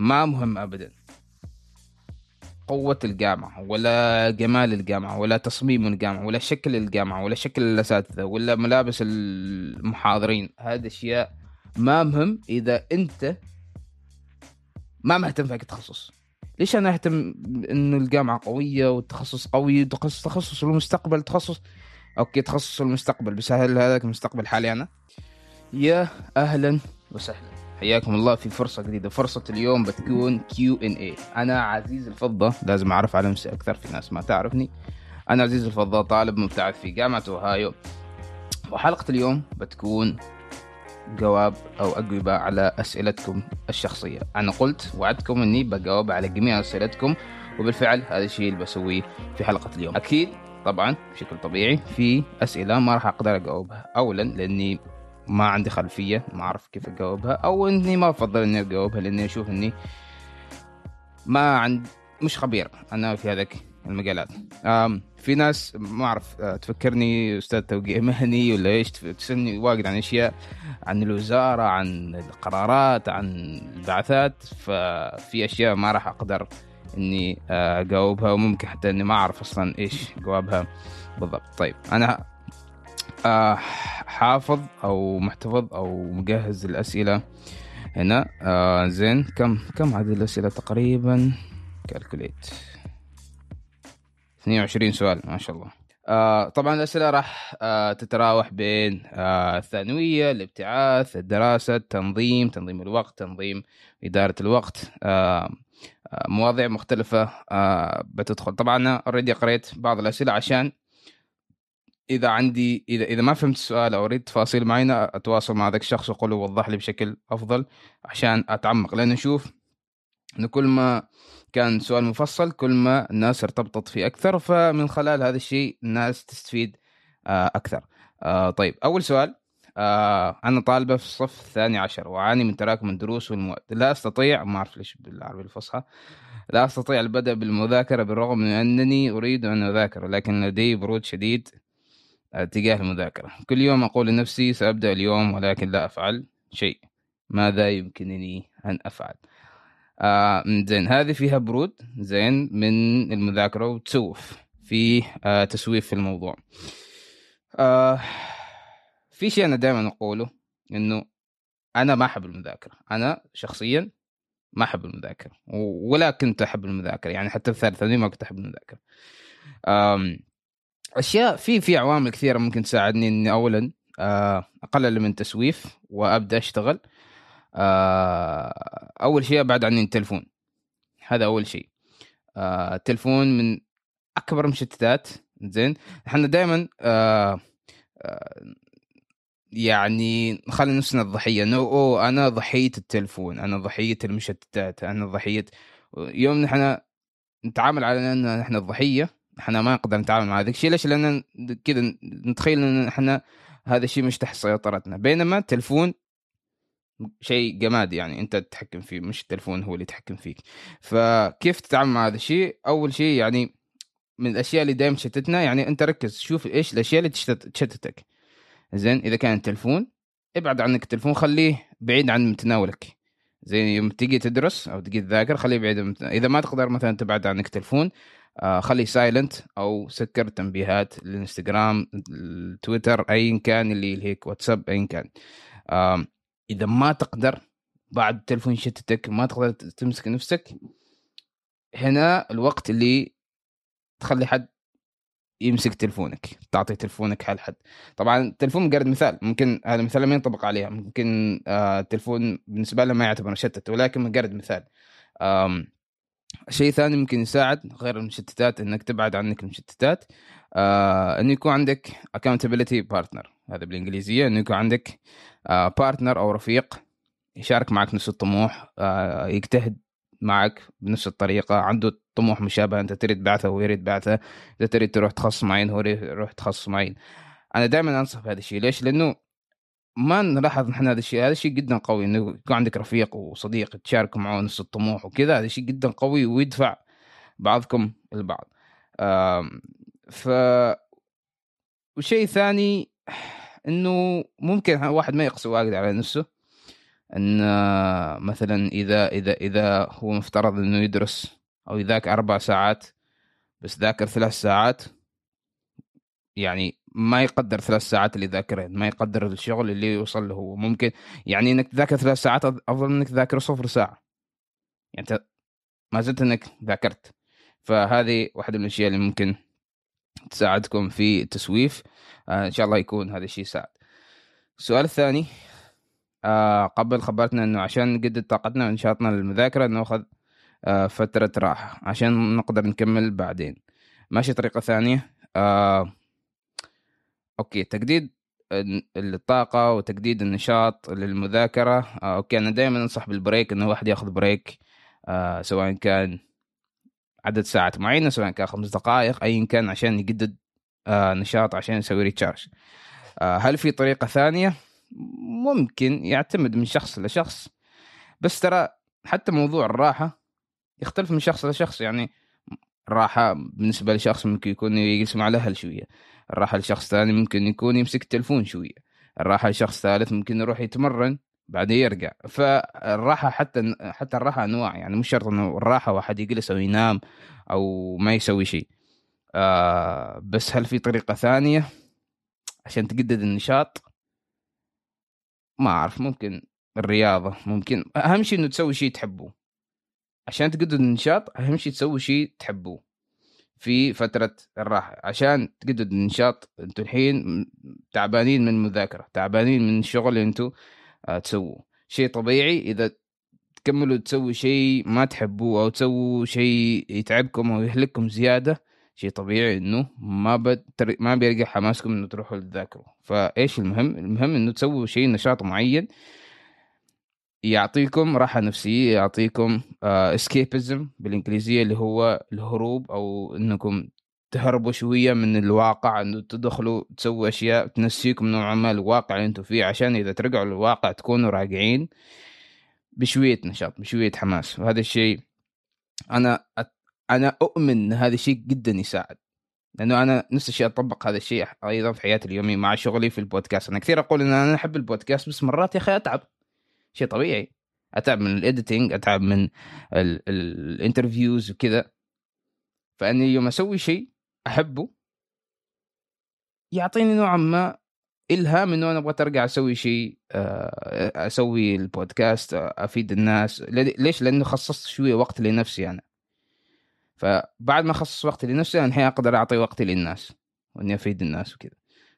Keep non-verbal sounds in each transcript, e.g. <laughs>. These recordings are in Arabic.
ما مهم ابدا. قوة الجامعة ولا جمال الجامعة ولا تصميم الجامعة ولا شكل الجامعة ولا شكل الأساتذة ولا ملابس المحاضرين. هذه أشياء ما مهم إذا أنت ما مهتم في التخصص. ليش أنا أهتم إنه الجامعة قوية والتخصص قوي؟ وتخصص تخصص المستقبل تخصص أوكي تخصص المستقبل. بس هل هذاك المستقبل حالي أنا؟ يا أهلا وسهلا. حياكم الله في فرصة جديدة. فرصة اليوم بتكون كيو ان اي أنا عزيز الفضة لازم أعرف على نفسي أكثر في ناس ما تعرفني. أنا عزيز الفضة طالب مبتعث في جامعة أوهايو. وحلقة اليوم بتكون جواب أو أجوبة على أسئلتكم الشخصية. أنا قلت وعدتكم أني بجاوب على جميع أسئلتكم وبالفعل هذا الشيء اللي بسويه في حلقة اليوم. أكيد طبعا بشكل طبيعي في أسئلة ما راح أقدر أجاوبها. أولا لأني ما عندي خلفية ما أعرف كيف أجاوبها أو إني ما أفضل إني أجاوبها لإني أشوف إني ما عند مش خبير أنا في هذاك المجالات. في ناس ما أعرف آه، تفكرني أستاذ توقيع مهني ولا إيش تسألني واجد عن أشياء عن الوزارة عن القرارات عن البعثات ففي أشياء ما راح أقدر إني آه، أجاوبها وممكن حتى إني ما أعرف أصلا إيش جوابها بالضبط. طيب أنا حافظ أو محتفظ أو مجهز الأسئلة هنا. آه زين كم كم عدد الأسئلة تقريبا؟ calculate. 22 سؤال ما شاء الله. آه طبعا الأسئلة راح آه تتراوح بين آه الثانوية الابتعاث الدراسة التنظيم تنظيم الوقت تنظيم إدارة الوقت. آه, آه، مواضيع مختلفة آه بتدخل. طبعا أنا already قريت بعض الأسئلة عشان إذا عندي إذا إذا ما فهمت السؤال أو اريد تفاصيل معينة أتواصل مع ذاك الشخص واقول له وضح لي بشكل أفضل عشان أتعمق. لأن نشوف إنه كل ما كان سؤال مفصل كل ما الناس ارتبطت فيه أكثر فمن خلال هذا الشيء الناس تستفيد آه، أكثر. آه، طيب أول سؤال آه، أنا طالبة في الصف الثاني عشر وأعاني من تراكم الدروس والمواد. لا أستطيع ما أعرف ليش بالعربي الفصحى لا أستطيع البدء بالمذاكرة بالرغم من أنني أريد أن أذاكر لكن لدي برود شديد تجاه المذاكرة. كل يوم أقول لنفسي سأبدأ اليوم ولكن لا أفعل شيء. ماذا يمكنني أن أفعل؟ آه زين هذه فيها برود زين من المذاكرة وتسوف في آه تسويف في الموضوع. آه في شيء أنا دائما أقوله إنه أنا ما أحب المذاكرة. أنا شخصيا ما أحب المذاكرة ولا كنت أحب المذاكرة. يعني حتى في ثالثة ما كنت أحب المذاكرة. أشياء في في عوامل كثيرة ممكن تساعدني إني اولا آه، أقلل من تسويف وأبدأ أشتغل. آه، أول شيء أبعد عني التلفون. هذا أول شيء. آه، التلفون من أكبر مشتتات. زين. إحنا دائما يعني نخلي نفسنا الضحية. إنه أوه أنا ضحيه التلفون أنا ضحيه المشتتات أنا ضحيه يوم نحن نتعامل على ان نحن الضحية إحنا ما نقدر نتعامل مع هذا الشيء ليش؟ لأن كذا نتخيل إن إحنا هذا الشيء مش تحت سيطرتنا. بينما التلفون شيء جمادي يعني أنت تتحكم فيه مش التلفون هو اللي يتحكم فيك. فكيف تتعامل مع هذا الشيء؟ أول شيء يعني من الأشياء اللي دائما تشتتنا يعني أنت ركز شوف إيش الأشياء اللي تشتتك. زين إذا كان التلفون ابعد عنك التلفون خليه بعيد عن متناولك. زين يوم تيجي تدرس أو تجي تذاكر خليه بعيد إذا ما تقدر مثلا تبعد عنك التلفون خلي silent أو سكر تنبيهات الانستغرام التويتر ايا كان اللي هيك واتساب ايا كان. إذا ما تقدر بعد التلفون يشتتك ما تقدر تمسك نفسك هنا الوقت اللي تخلي حد يمسك تلفونك تعطي تلفونك حال حد. طبعا التلفون مجرد مثال ممكن هذا المثال ما ينطبق عليها ممكن آه التلفون بالنسبة له ما يعتبر مشتت ولكن مجرد مثال. شيء ثاني ممكن يساعد غير المشتتات إنك تبعد عنك المشتتات آه إنه يكون عندك accountability partner هذا بالإنجليزية إنه يكون عندك آه بارتنر أو رفيق يشارك معك نفس الطموح آه يجتهد معك بنفس الطريقة عنده طموح مشابه أنت تريد بعثة وهو يريد بعثة إذا تريد تروح تخصص معين هو يروح تخصص معين أنا دائما أنصح بهذا الشيء ليش؟ لأنه ما نلاحظ نحن هذا الشيء. هذا الشيء جدا قوي إنه يكون عندك رفيق وصديق تشارك معه نفس الطموح وكذا هذا شيء جدا قوي ويدفع بعضكم البعض. ف وشيء ثاني إنه ممكن واحد ما يقسو واجد على نفسه إن آه، مثلا إذا إذا إذا هو مفترض إنه يدرس أو يذاكر أربع ساعات بس ذاكر ثلاث ساعات يعني ما يقدر ثلاث ساعات اللي ذاكرهن ما يقدر الشغل اللي يوصل له. هو ممكن يعني إنك تذاكر ثلاث ساعات أفضل من إنك تذاكر صفر ساعة. يعني أنت ما زلت إنك ذاكرت. فهذه واحدة من الأشياء اللي ممكن تساعدكم في التسويف. آه إن شاء الله يكون هذا الشيء ساعد السؤال الثاني آه قبل خبرتنا إنه عشان نجدد طاقتنا ونشاطنا للمذاكرة نأخذ آه فترة راحة عشان نقدر نكمل بعدين. ماشي طريقة ثانية آه okay تجديد الطاقة وتجديد النشاط للمذاكرة. آه، okay أنا دائما أنصح بال break إنه الواحد ياخذ break آه، سواء كان عدد ساعات معينة سواء كان خمس دقائق ايا كان عشان يجدد آه، نشاط عشان يسوي ريتشارج آه، هل في طريقة ثانية؟ ممكن يعتمد من شخص لشخص. بس ترى حتى موضوع الراحة يختلف من شخص لشخص يعني الراحة بالنسبة لشخص ممكن يكون يجلس مع الأهل شوية. الراحة لشخص ثاني ممكن يكون يمسك التلفون شوية. الراحة لشخص ثالث ممكن يروح يتمرن بعدين يرجع. فالراحة حتى حتى الراحة أنواع يعني مش شرط إنه الراحة واحد يجلس أو ينام أو ما يسوي شيء. آه بس هل في طريقة ثانية عشان تجدد النشاط؟ ما أعرف ممكن الرياضة ممكن أهم شيء إنه تسوي شيء تحبه. عشان تجدد النشاط أهم شيء تسوي شيء تحبه في فترة الراحة. عشان تجدد النشاط أنتوا الحين تعبانين من المذاكرة تعبانين من الشغل اللي أنتوا آه، تسووه. شيء طبيعي إذا تكملوا تسوي شيء ما تحبوه أو تسووا شيء يتعبكم أو يهلككم زيادة شيء طبيعي إنه ما بتر... ما بيرجع حماسكم إنه تروحوا تذاكروا. فإيش المهم؟ المهم إنه تسووا شيء نشاط معين يعطيكم راحة نفسية يعطيكم اسكيبزم uh, بالإنجليزية اللي هو الهروب أو إنكم تهربوا شوية من الواقع إنه تدخلوا تسووا أشياء تنسيكم نوعا ما الواقع اللي أنتم فيه عشان إذا ترجعوا للواقع تكونوا راجعين بشوية نشاط بشوية حماس. وهذا الشيء أنا أنا أؤمن إن هذا الشيء جدا يساعد. لأنه أنا نفس الشيء أطبق هذا الشيء أيضا في حياتي اليومية مع شغلي في البودكاست. أنا كثير أقول إن أنا أحب البودكاست بس مرات يا أخي أتعب. شيء طبيعي. أتعب من الايديتنج أتعب من الانترفيوز وكذا. فأني يوم أسوي شيء أحبه يعطيني نوعا ما إلهام إنه أنا أبغى أرجع أسوي شيء آه، أسوي البودكاست أفيد الناس. ليش؟ لأنه خصصت شوية وقت لنفسي أنا. فبعد ما أخصص وقت لنفسي أنا الحين أقدر أعطي وقتي للناس وأني أفيد الناس وكذا.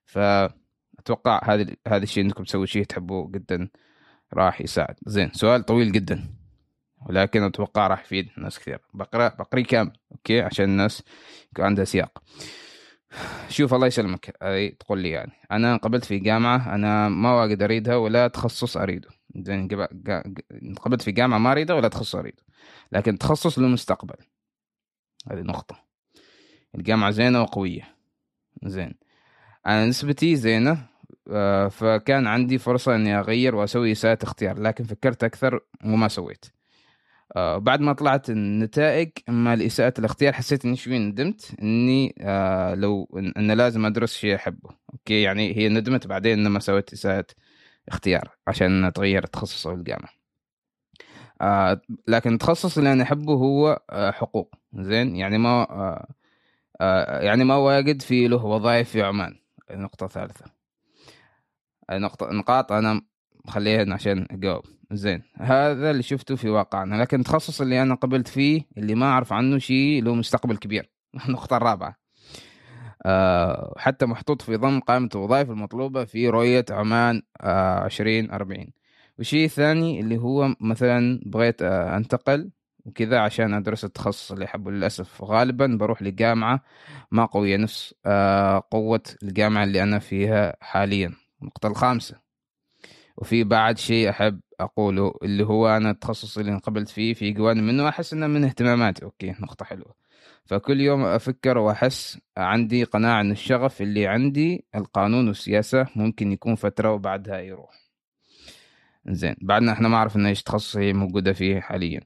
فأتوقع هذا هذا الشيء إنكم تسوي شيء تحبوه جدا. راح يساعد. زين سؤال طويل جدا ولكن أتوقع راح يفيد ناس كثير. بقرأ بقري كامل أوكي عشان الناس يكون عندها سياق. شوف الله يسلمك. أي تقول لي يعني. أنا قبلت في جامعة أنا ما واجد أريدها ولا تخصص أريده. زين قبلت في جامعة ما اريدها ولا تخصص أريده. لكن تخصص للمستقبل. هذه نقطة. الجامعة زينة وقوية. زين. أنا نسبتي زينة فكان عندي فرصة إني أغير وأسوي إساءة اختيار لكن فكرت أكثر وما سويت. آه، بعد ما طلعت النتائج مع إساءة الاختيار حسيت إني شوي ندمت إني آه، لو إن لازم أدرس شيء أحبه. okay يعني هي ندمت بعدين إنها ما سوت إساءة اختيار عشان أتغير التخصص أو الجامعة. لكن التخصص اللي أنا أحبه هو حقوق. زين؟ يعني ما يعني ما واجد في له وظائف في عمان. النقطة الثالثة نقطة نقاط أنا مخليها عشان أجاوب. زين. هذا اللي شفته في واقعنا. لكن التخصص اللي أنا قبلت فيه اللي ما أعرف عنه شيء له مستقبل كبير. <laughs> النقطة الرابعة. أه حتى محطوط في ضمن قائمة الوظائف المطلوبة في رؤية عمان عشرين أه أربعين. والشيء الثاني اللي هو مثلا بغيت أه أنتقل وكذا عشان أدرس التخصص اللي أحبه للأسف. غالبا بروح لجامعة ما قوية نفس آه، قوة الجامعة اللي أنا فيها حاليا. النقطة الخامسة. وفي بعد شيء أحب أقوله اللي هو أنا التخصص اللي انقبلت فيه في جوانب منه أحس إنه من اهتماماتي. أوكي نقطة حلوة. فكل يوم أفكر وأحس عندي قناعة إن الشغف اللي عندي القانون والسياسة ممكن يكون فترة وبعدها يروح. زين بعدنا إحنا ما أعرف إن إيش تخصص هي موجودة فيه حاليا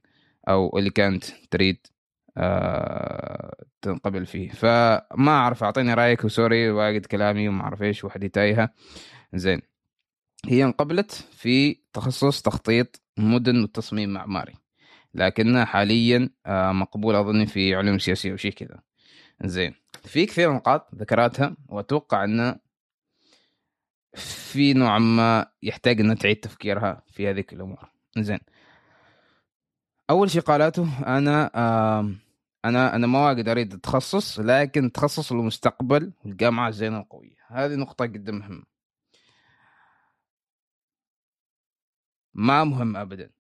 أو اللي كانت تريد آه تنقبل فيه. فما أعرف أعطيني رأيك وسوري واجد كلامي وما أعرف إيش وحدي تايهة. زين. هي انقبلت في تخصص تخطيط مدن وتصميم معماري لكنه حاليا آه، مقبول اظن في علوم سياسية وشي كذا. زين. في كثير نقاط ذكرتها وأتوقع انه في نوع ما يحتاج انها تعيد تفكيرها في هذه الأمور. زين. أول شيء قالته أنا آه أنا أنا ما واجد أريد التخصص لكن تخصص المستقبل والجامعة زينه وقويه هذه نقطة جدا مهمة. ما مهم ابدا.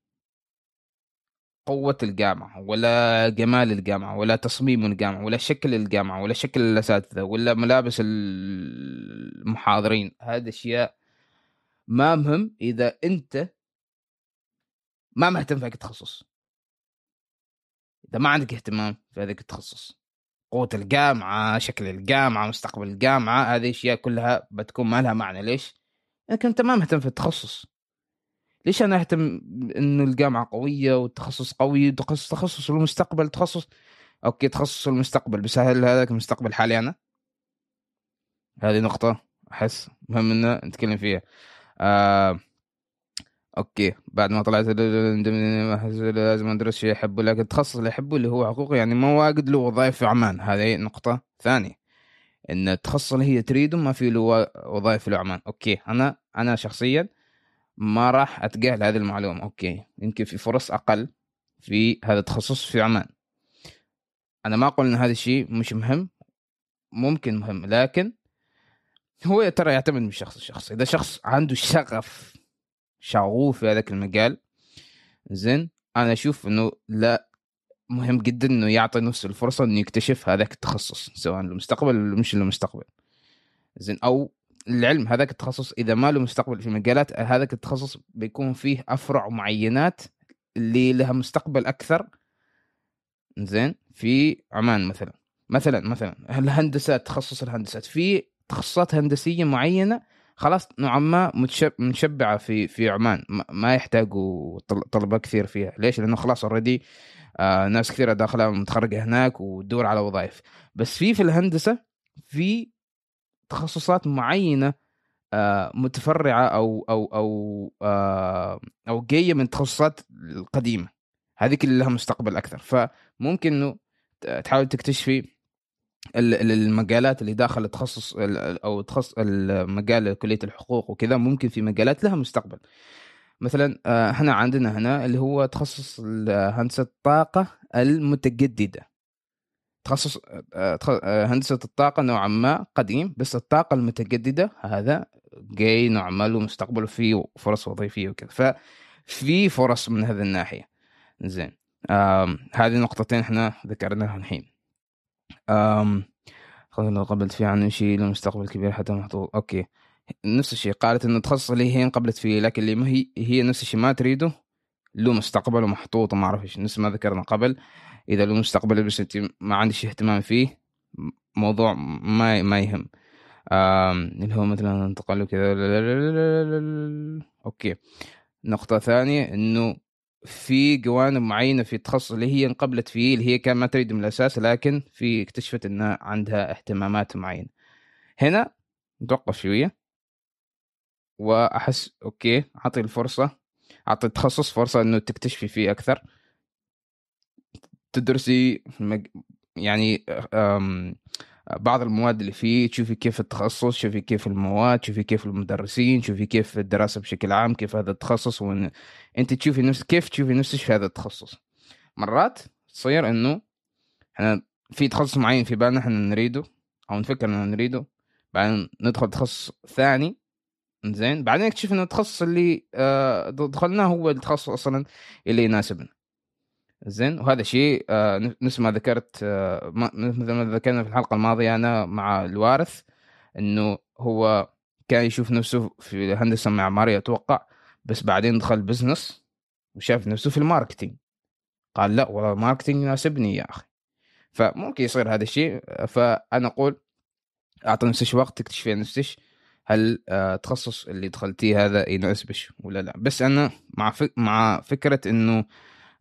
قوة الجامعة ولا جمال الجامعة ولا تصميم الجامعة ولا شكل الجامعة ولا شكل الأساتذة ولا ملابس المحاضرين هذه أشياء ما مهم إذا أنت ما مهتم في هذا التخصص. إذا ما عندك اهتمام في هذا التخصص. قوة الجامعة شكل الجامعة مستقبل الجامعة هذه أشياء كلها بتكون ما لها معنى. ليش؟ لأنك أنت ما مهتم في التخصص. ليش أنا أهتم إنه الجامعة قوية والتخصص قوي؟ وتخصص تخصص المستقبل تخصص. أوكي تخصص المستقبل. بس هل هذاك المستقبل حالي أنا؟ هذه نقطة أحس مهم ان نتكلم فيها. آه... okay. بعد ما طلعت لازم أدرس شيء أحبه لكن التخصص اللي أحبه اللي هو حقوقي يعني ما واجد له وظائف في عمان. هذه نقطة ثانية. إن التخصص اللي هي تريده ما في له وظائف في عمان. okay. أنا أنا شخصيا ما راح اتجاهل هذه المعلومة. okay. يمكن في فرص أقل في هذا التخصص في عمان. أنا ما أقول إن هذا الشيء مش مهم. ممكن مهم لكن هو ترى يعتمد من شخص لشخص. إذا شخص عنده شغف شغوف في هذاك المجال زين أنا أشوف إنه لا مهم جدا إنه يعطي نفسه الفرصة إنه يكتشف هذاك التخصص سواء المستقبل ولا مش المستقبل. زين أو العلم هذاك التخصص إذا ما له مستقبل في مجالات هذاك التخصص بيكون فيه أفرع معينات اللي لها مستقبل أكثر. زين في عمان مثلا. مثلا مثلا الهندسات تخصص الهندسات. في تخصصات هندسية معينة خلاص نوعا ما متشبعه في في عمان. ما يحتاجوا طلبة كثير فيها. ليش؟ لأنه خلاص اوريدي آه ناس كثيرة داخلة متخرجة هناك وتدور على وظائف. بس في في الهندسة في تخصصات معينة آه، متفرعة أو أو أو آه، أو جاية من التخصصات القديمة. هذيك اللي لها مستقبل أكثر. فممكن إنه تحاول تكتشفي المجالات اللي داخل التخصص أو تخصص المجال كلية الحقوق وكذا ممكن في مجالات لها مستقبل. مثلا آه، هنا عندنا هنا اللي هو تخصص هندسة الطاقة المتجددة. تخصص آه، آه، هندسة الطاقة نوعا ما قديم بس الطاقة المتجددة هذا جاي نوعا ما له مستقبل فيه فرص وظيفية وكذا. ففي فرص من هذه الناحية. زين. هذه نقطتين إحنا ذكرناها الحين. لو قبلت فيه عن شيء لمستقبل كبير حتى محطوط أوكي. نفس الشيء قالت انه التخصص اللي هي انقبلت فيه لكن اللي ما هي هي نفس الشيء ما تريده له مستقبل ومحطوط وما أعرف إيش. نفس ما ذكرنا قبل. إذا له مستقبل بس انت ما عندك اهتمام فيه موضوع ما ما يهم. اللي هو مثلا انتقال كذا okay. نقطة ثانية إنه في جوانب معينة في التخصص اللي هي انقبلت فيه اللي هي كان ما تريد من الأساس لكن في اكتشفت انها عندها اهتمامات معينة. هنا نتوقف شوية. وأحس okay أعطي الفرصة أعطي التخصص فرصة إنه تكتشفي فيه أكثر. تدرسي يعني بعض المواد اللي فيه تشوفي كيف التخصص تشوفي كيف المواد تشوفي كيف المدرسين تشوفي كيف الدراسة بشكل عام كيف هذا التخصص وإن أنت تشوفي نفس كيف تشوفي نفسك في هذا التخصص. مرات تصير إنه إحنا في تخصص معين في بالنا إحنا نريده أو نفكر انه نريده بعدين ندخل تخصص ثاني زين بعدين نكتشف إنه التخصص اللي آه، دخلناه هو التخصص أصلا اللي يناسبنا. زين وهذا شيء آه نفس ما ذكرت آه مثل ما ذكرنا في الحلقة الماضية أنا مع الوارث إنه هو كان يشوف نفسه في الهندسة المعماريه أتوقع بس بعدين دخل business وشاف نفسه في ال marketing. قال لا والله ال marketing يناسبني يا أخي. فممكن يصير هذا الشيء. فأنا أقول اعطي نفسك وقت تكتشفي نفسك هل التخصص آه، اللي دخلتيه هذا يناسبك ولا لا. بس أنا مع. مع فكرة إنه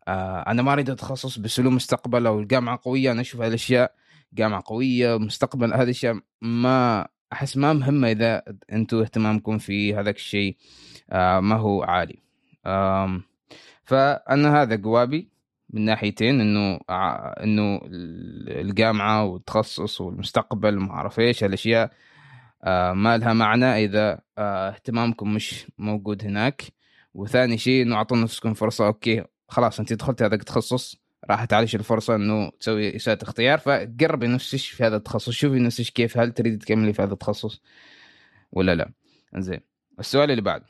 آه أنا ما أريد أتخصص بس له مستقبل أو الجامعة قوية أنا أشوف هالأشياء جامعة قوية مستقبل هذه الأشياء ما أحس ما مهمة إذا أنتم اهتمامكم في هذاك الشيء آه ما هو عالي. فأنا هذا جوابي من ناحيتين إنه إنه الجامعة والتخصص والمستقبل ما أعرف إيش الاشياء آه، ما لها معنى إذا آه، اهتمامكم مش موجود هناك. وثاني شيء إنه أعطوا نفسكم فرصة أوكي خلاص انت دخلت هذا التخصص راح تعيش الفرصة إنه تسوي إساءة اختيار فقربي نفسك في هذا التخصص شوفي نفسك كيف هل تريد تكملي في هذا التخصص ولا لا. زين السؤال اللي بعد.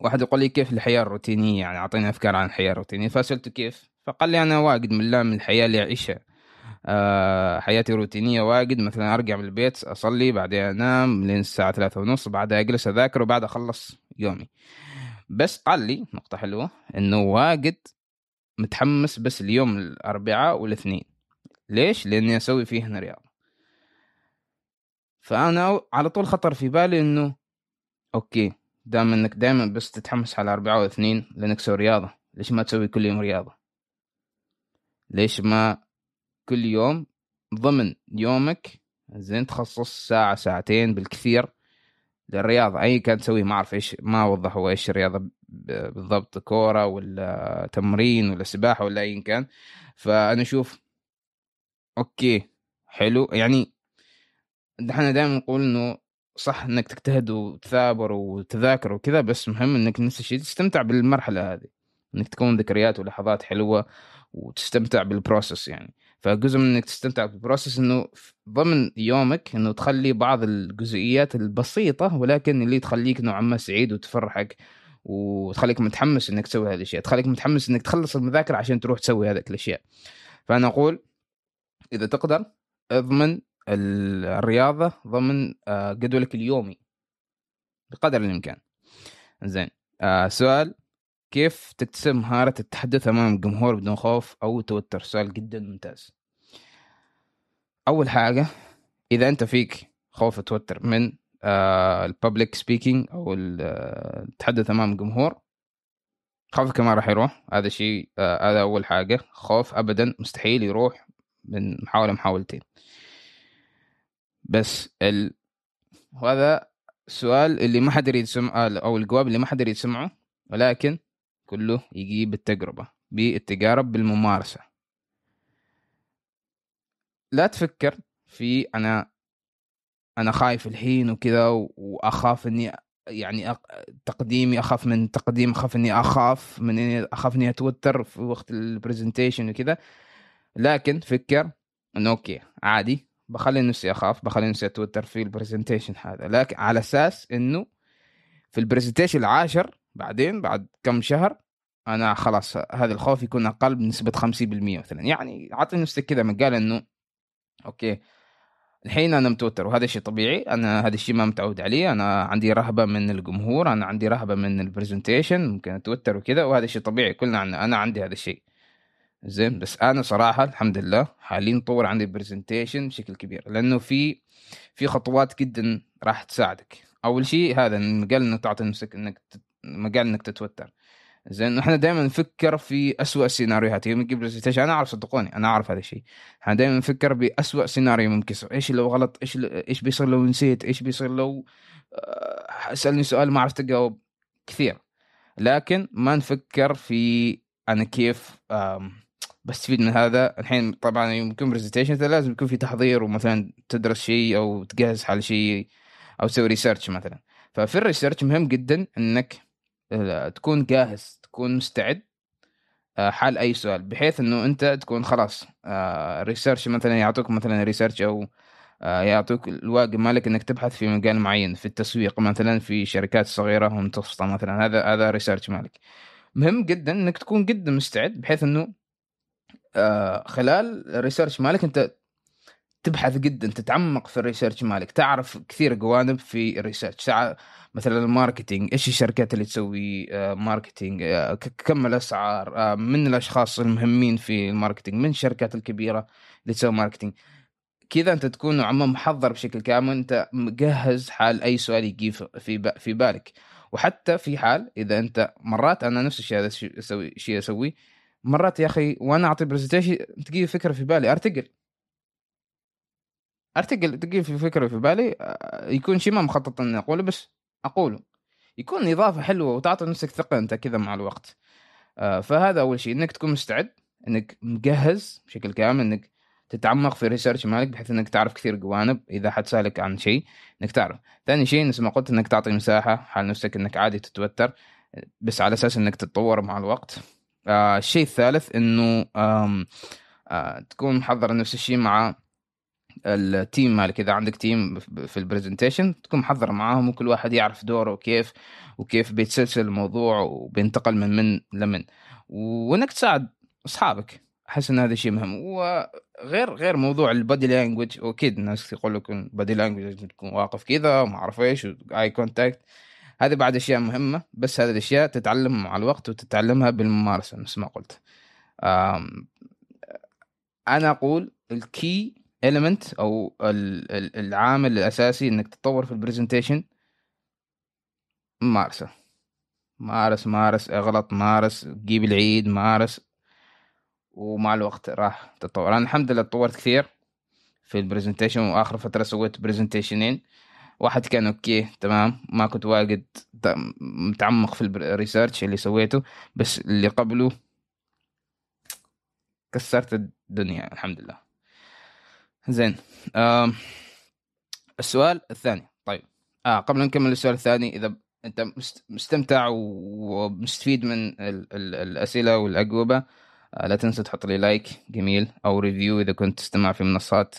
واحد يقول لي كيف الحياة الروتينية؟ يعني أعطيني أفكار عن الحياة الروتينية. فسألته كيف؟ فقال لي أنا واجد ملان من الحياة اللي أعيشها. آه حياتي روتينية واجد. مثلا أرجع من البيت أصلي بعدين أنام لين الساعة ثلاثة ونص بعدها أجلس أذاكر وبعدها أخلص يومي. بس قال لي نقطة حلوة إنه واجد متحمس بس اليوم الأربعاء والاثنين ليش؟ لأني أسوي فيه هنا رياضة فأنا على طول خطر في بالي إنه أوكي دام إنك دائما بس تتحمس على أربعاء واثنين لإنك تسوي رياضة ليش ما تسوي كل يوم رياضة؟ ليش ما كل يوم ضمن يومك زين تخصص ساعة ساعتين بالكثير للرياضة. أي كان تسويه ما أعرف إيش ما وضحوا إيش الرياضة بالضبط كورة ولا تمرين ولا سباحة ولا أي كان. فأنا أشوف okay حلو. يعني إحنا دائما نقول إنه صح إنك تجتهد وتثابر وتذاكر وكذا بس مهم إنك نفس الشيء تستمتع بالمرحلة هذه. إنك تكون ذكريات ولحظات حلوة وتستمتع بال process يعني. فجزء من إنك تستمتع بال process إنه ضمن يومك إنه تخلي بعض الجزئيات البسيطة ولكن اللي تخليك نوعا ما سعيد وتفرحك وتخليك متحمس إنك تسوي هذه الأشياء تخليك متحمس إنك تخلص المذاكرة عشان تروح تسوي هذه الأشياء. فأنا أقول إذا تقدر أضمن الرياضة ضمن آه، جدولك اليومي بقدر الإمكان. زين آه سؤال كيف تكتسب مهارة التحدث أمام الجمهور بدون خوف أو توتر؟ سؤال جدا ممتاز. أول حاجة إذا أنت فيك خوف وتوتر من الببليك سبيكينج أو آه، التحدث أمام الجمهور خوفك ما راح يروح. هذا شيء آه، هذا أول حاجة. خوف أبدا مستحيل يروح من محاولة محاولتين. بس ال... وهذا السؤال اللي ما حد يريد يسمع أو الجواب اللي ما حد يريد يسمعه ولكن كله يجي بالتجربة بالتجارب بالممارسة. لا تفكر في أنا أنا خايف الحين وكذا وأخاف إني يعني تقديمي أخاف من تقديم أخاف إني أخاف من إني أخاف إني أتوتر في وقت ال presentation وكذا. لكن فكر إنه okay عادي بخلي نفسي أخاف بخلي نفسي أتوتر في ال presentation هذا. لكن على أساس إنه في ال presentation العاشر بعدين بعد كم شهر أنا خلاص هذا الخوف يكون أقل بنسبة 50% مثلا. يعني أعطي نفسك كذا مجال إنه okay الحين أنا متوتر وهذا شيء طبيعي. أنا هذا الشيء ما متعود عليه. أنا عندي رهبة من الجمهور أنا عندي رهبة من ال presentation ممكن أتوتر وكذا وهذا شيء طبيعي. كلنا عنا أنا عندي هذا الشيء. زين بس أنا صراحة الحمد لله حاليا طور عندي presentation بشكل كبير لأنه في في خطوات جدا راح تساعدك. أول شيء هذا المجال إنه تعطي نفسك إنك مجال إنك تتوتر. زين إحنا دائما نفكر في أسوأ السيناريوهات يوم presentation أنا أعرف صدقوني أنا أعرف هذا الشيء. إحنا دائما نفكر بأسوأ سيناريو ممكن يصير. إيش لو غلط؟ إيش إيش بيصير لو نسيت؟ إيش بيصير لو آه، سالني سؤال ما عرفت أجاوب. كثير. لكن ما نفكر في أنا كيف بستفيد من هذا. الحين طبعا يوم presentation لازم يكون في تحضير ومثلا تدرس شيء أو تجهز حال شيء أو تسوي research مثلا. ففي ال research مهم جدا إنك تكون جاهز تكون مستعد آه، حال أي سؤال بحيث إنه أنت تكون خلاص research آه، مثلا يعطوك مثلا research أو آه، يعطوك الواجب مالك إنك تبحث في مجال معين في التسويق مثلا في شركات صغيرة ومتوسطه مثلا هذا هذا research مالك. مهم جدا إنك تكون جدا مستعد بحيث إنه خلال ال research مالك أنت تبحث جدا تتعمق في ال research مالك تعرف كثير جوانب في ال research. مثلا ال marketing إيش الشركات اللي تسوي آه، marketing آه، كم الأسعار آه، من الأشخاص المهمين في ال marketing من الشركات الكبيرة اللي تسوي marketing. كذا أنت تكون نوعا ما محضر بشكل كامل أنت مجهز حال أي سؤال يجي في في بالك. وحتى في حال إذا أنت مرات أنا نفس الشيء هذا أسوي شيء اسويه مرات يا أخي وأنا أعطي presentation تجي فكرة في بالي ارتجل ارتجل تجي في فكره في بالي يكون شيء ما مخطط إني أقوله بس أقوله. يكون إضافة حلوة وتعطي نفسك ثقة أنت كذا مع الوقت. آه فهذا أول شيء. إنك تكون مستعد إنك مجهز بشكل كامل إنك تتعمق في ال research مالك بحيث إنك تعرف كثير جوانب إذا حد سالك عن شيء إنك تعرف. ثاني شيء مثل ما قلت إنك تعطي مساحة حال نفسك إنك عادي تتوتر بس على أساس إنك تتطور مع الوقت. آه الشيء الثالث إنه آه تكون محضر نفس الشيء مع ال team مالك. إذا عندك team في ال presentation تكون محضر معاهم وكل واحد يعرف دوره وكيف وكيف بيتسلسل الموضوع وبينتقل من من لمن. وإنك تساعد أصحابك. أحس إن هذا شيء مهم. وغير غير موضوع ال body language واكيد الناس يقول لك ال body language تكون واقف كذا وما أعرف إيش eye contact هذه بعد أشياء مهمة بس هذه الأشياء تتعلم مع الوقت وتتعلمها بالممارسة مثل ما قلت. أنا أقول ال key element أو العامل الأساسي إنك تتطور في ال presentation ممارسه مارس مارس اغلط مارس جيب العيد مارس. ومع الوقت راح تتطور. أنا الحمد لله تطورت كثير في ال presentation وآخر فترة سويت presentation ين واحد كان okay تمام. ما كنت واجد متعمق في ال research اللي سويته. بس اللي قبله كسرت الدنيا الحمد لله. زين. آه السؤال الثاني. طيب. آه قبل نكمل السؤال الثاني إذا أنت مستمتع ومستفيد من ال ال الأسئلة والأجوبة آه لا تنسى تحط لي like جميل أو review إذا كنت تستمع في منصات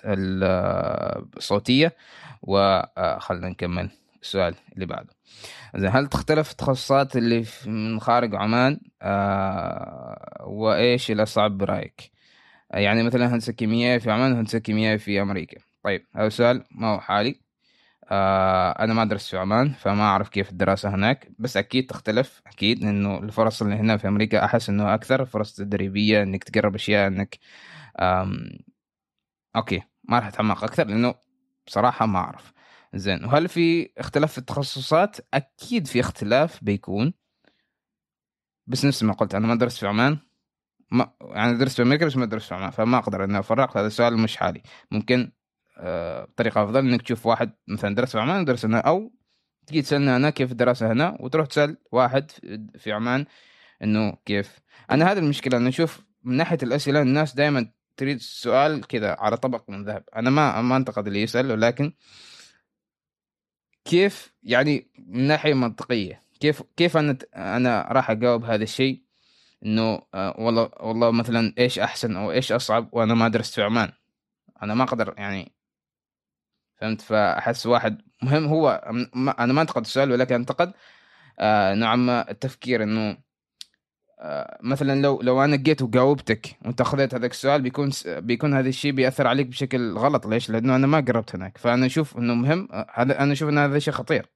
الصوتيه وخلنا نكمل السؤال اللي بعده. زين هل تختلف التخصصات اللي من خارج عمان؟ آه وإيش الأصعب برأيك؟ يعني مثلا هندسه كيميائيه في عمان وهندسه كيميائيه في أمريكا. طيب هذا السؤال ما هو حالي. آه أنا ما درست في عمان فما أعرف كيف الدراسة هناك بس أكيد تختلف أكيد إنه الفرص اللي هنا في أمريكا أحس إنه أكثر فرص تدريبية إنك تجرب أشياء إنك آم أوكي ما راح أتعمق أكثر لأنه بصراحة ما أعرف. زين وهل في اختلاف في التخصصات؟ أكيد في اختلاف بيكون. بس نفس ما قلت أنا ما درست في عمان. ما يعني درست في أمريكا بس ما درست في عمان فما أقدر إني افرق هذا السؤال مش حالي. ممكن آه طريقه أفضل إنك تشوف واحد مثلا درس في عمان ودرس هنا أو تجي تسالنا أنا كيف الدراسه هنا وتروح تسأل واحد في عمان إنه كيف. أنا هذه المشكلة أنا أشوف من ناحية الأسئلة الناس دائما تريد سؤال كذا على طبق من ذهب. أنا ما ما أنتقد اللي يسأل ولكن كيف يعني من ناحية منطقية كيف كيف أنا أنا راح أجاوب هذا الشيء؟ إنه آه والله والله مثلا إيش أحسن أو إيش أصعب وأنا ما درست في عمان؟ أنا ما أقدر يعني فهمت؟ فأحس واحد مهم هو أنا ما أنتقد السؤال ولكن أنتقد آه نوعا ما التفكير إنه آه مثلا لو لو أنا جيت وجاوبتك وانت اخذت هذاك السؤال بيكون بيكون هذا الشيء بيأثر عليك بشكل غلط. ليش؟ لأنه أنا ما قربت هناك. فأنا أشوف إنه مهم هذا أنا أشوف إن هذا شيء خطير.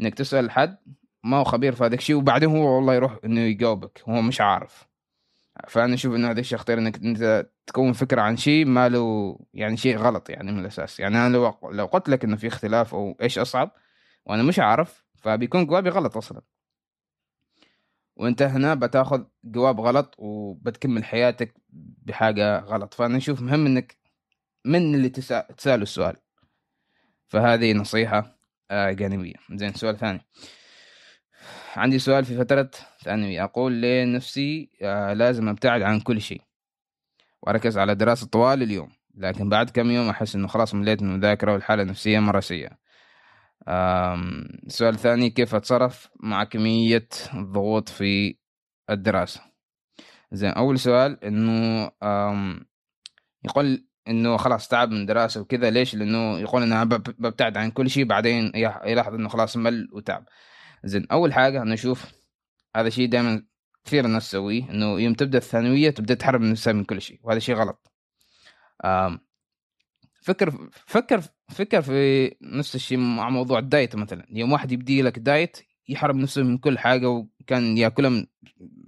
إنك تسأل حد ما هو خبير في هذا الشيء وبعدين هو والله يروح إنه يجاوبك هو مش عارف. فأنا أشوف إنه هذا الشيء خطير إنك أنت تكون فكرة عن شيء ما له يعني شيء غلط يعني من الأساس. يعني أنا لو لو قلت لك إنه في اختلاف أو إيش أصعب وأنا مش عارف فبيكون جوابي غلط أصلا. وأنت هنا بتاخذ جواب غلط وبتكمل حياتك بحاجة غلط. فأنا أشوف مهم إنك من اللي تسأله السؤال. فهذه نصيحة آه، جانبية. زين سؤال ثاني. عندي سؤال في فترة ثانوي أقول لنفسي آه لازم أبتعد عن كل شيء وأركز على دراسة طوال اليوم لكن بعد كم يوم أحس إنه خلاص مليت من المذاكرة والحالة النفسية مرة سيئة السؤال الثاني كيف أتصرف مع كمية الضغوط في الدراسة زين أول سؤال إنه يقول إنه خلاص تعب من الدراسه وكذا ليش؟ لأنه يقول أنا ببتعد عن كل شيء بعدين يلاحظ إنه خلاص مل وتعب. زين أول حاجة أنا أشوف هذا شيء دائما كثير الناس تسويه إنه يوم تبدأ الثانوية تبدأ تحرم نفسها من كل شيء وهذا شيء غلط. فكر فكر فكر في نفس الشيء مع موضوع الدايت مثلا. يوم واحد يبدي لك دايت يحرم نفسه من كل حاجة وكان يأكلها من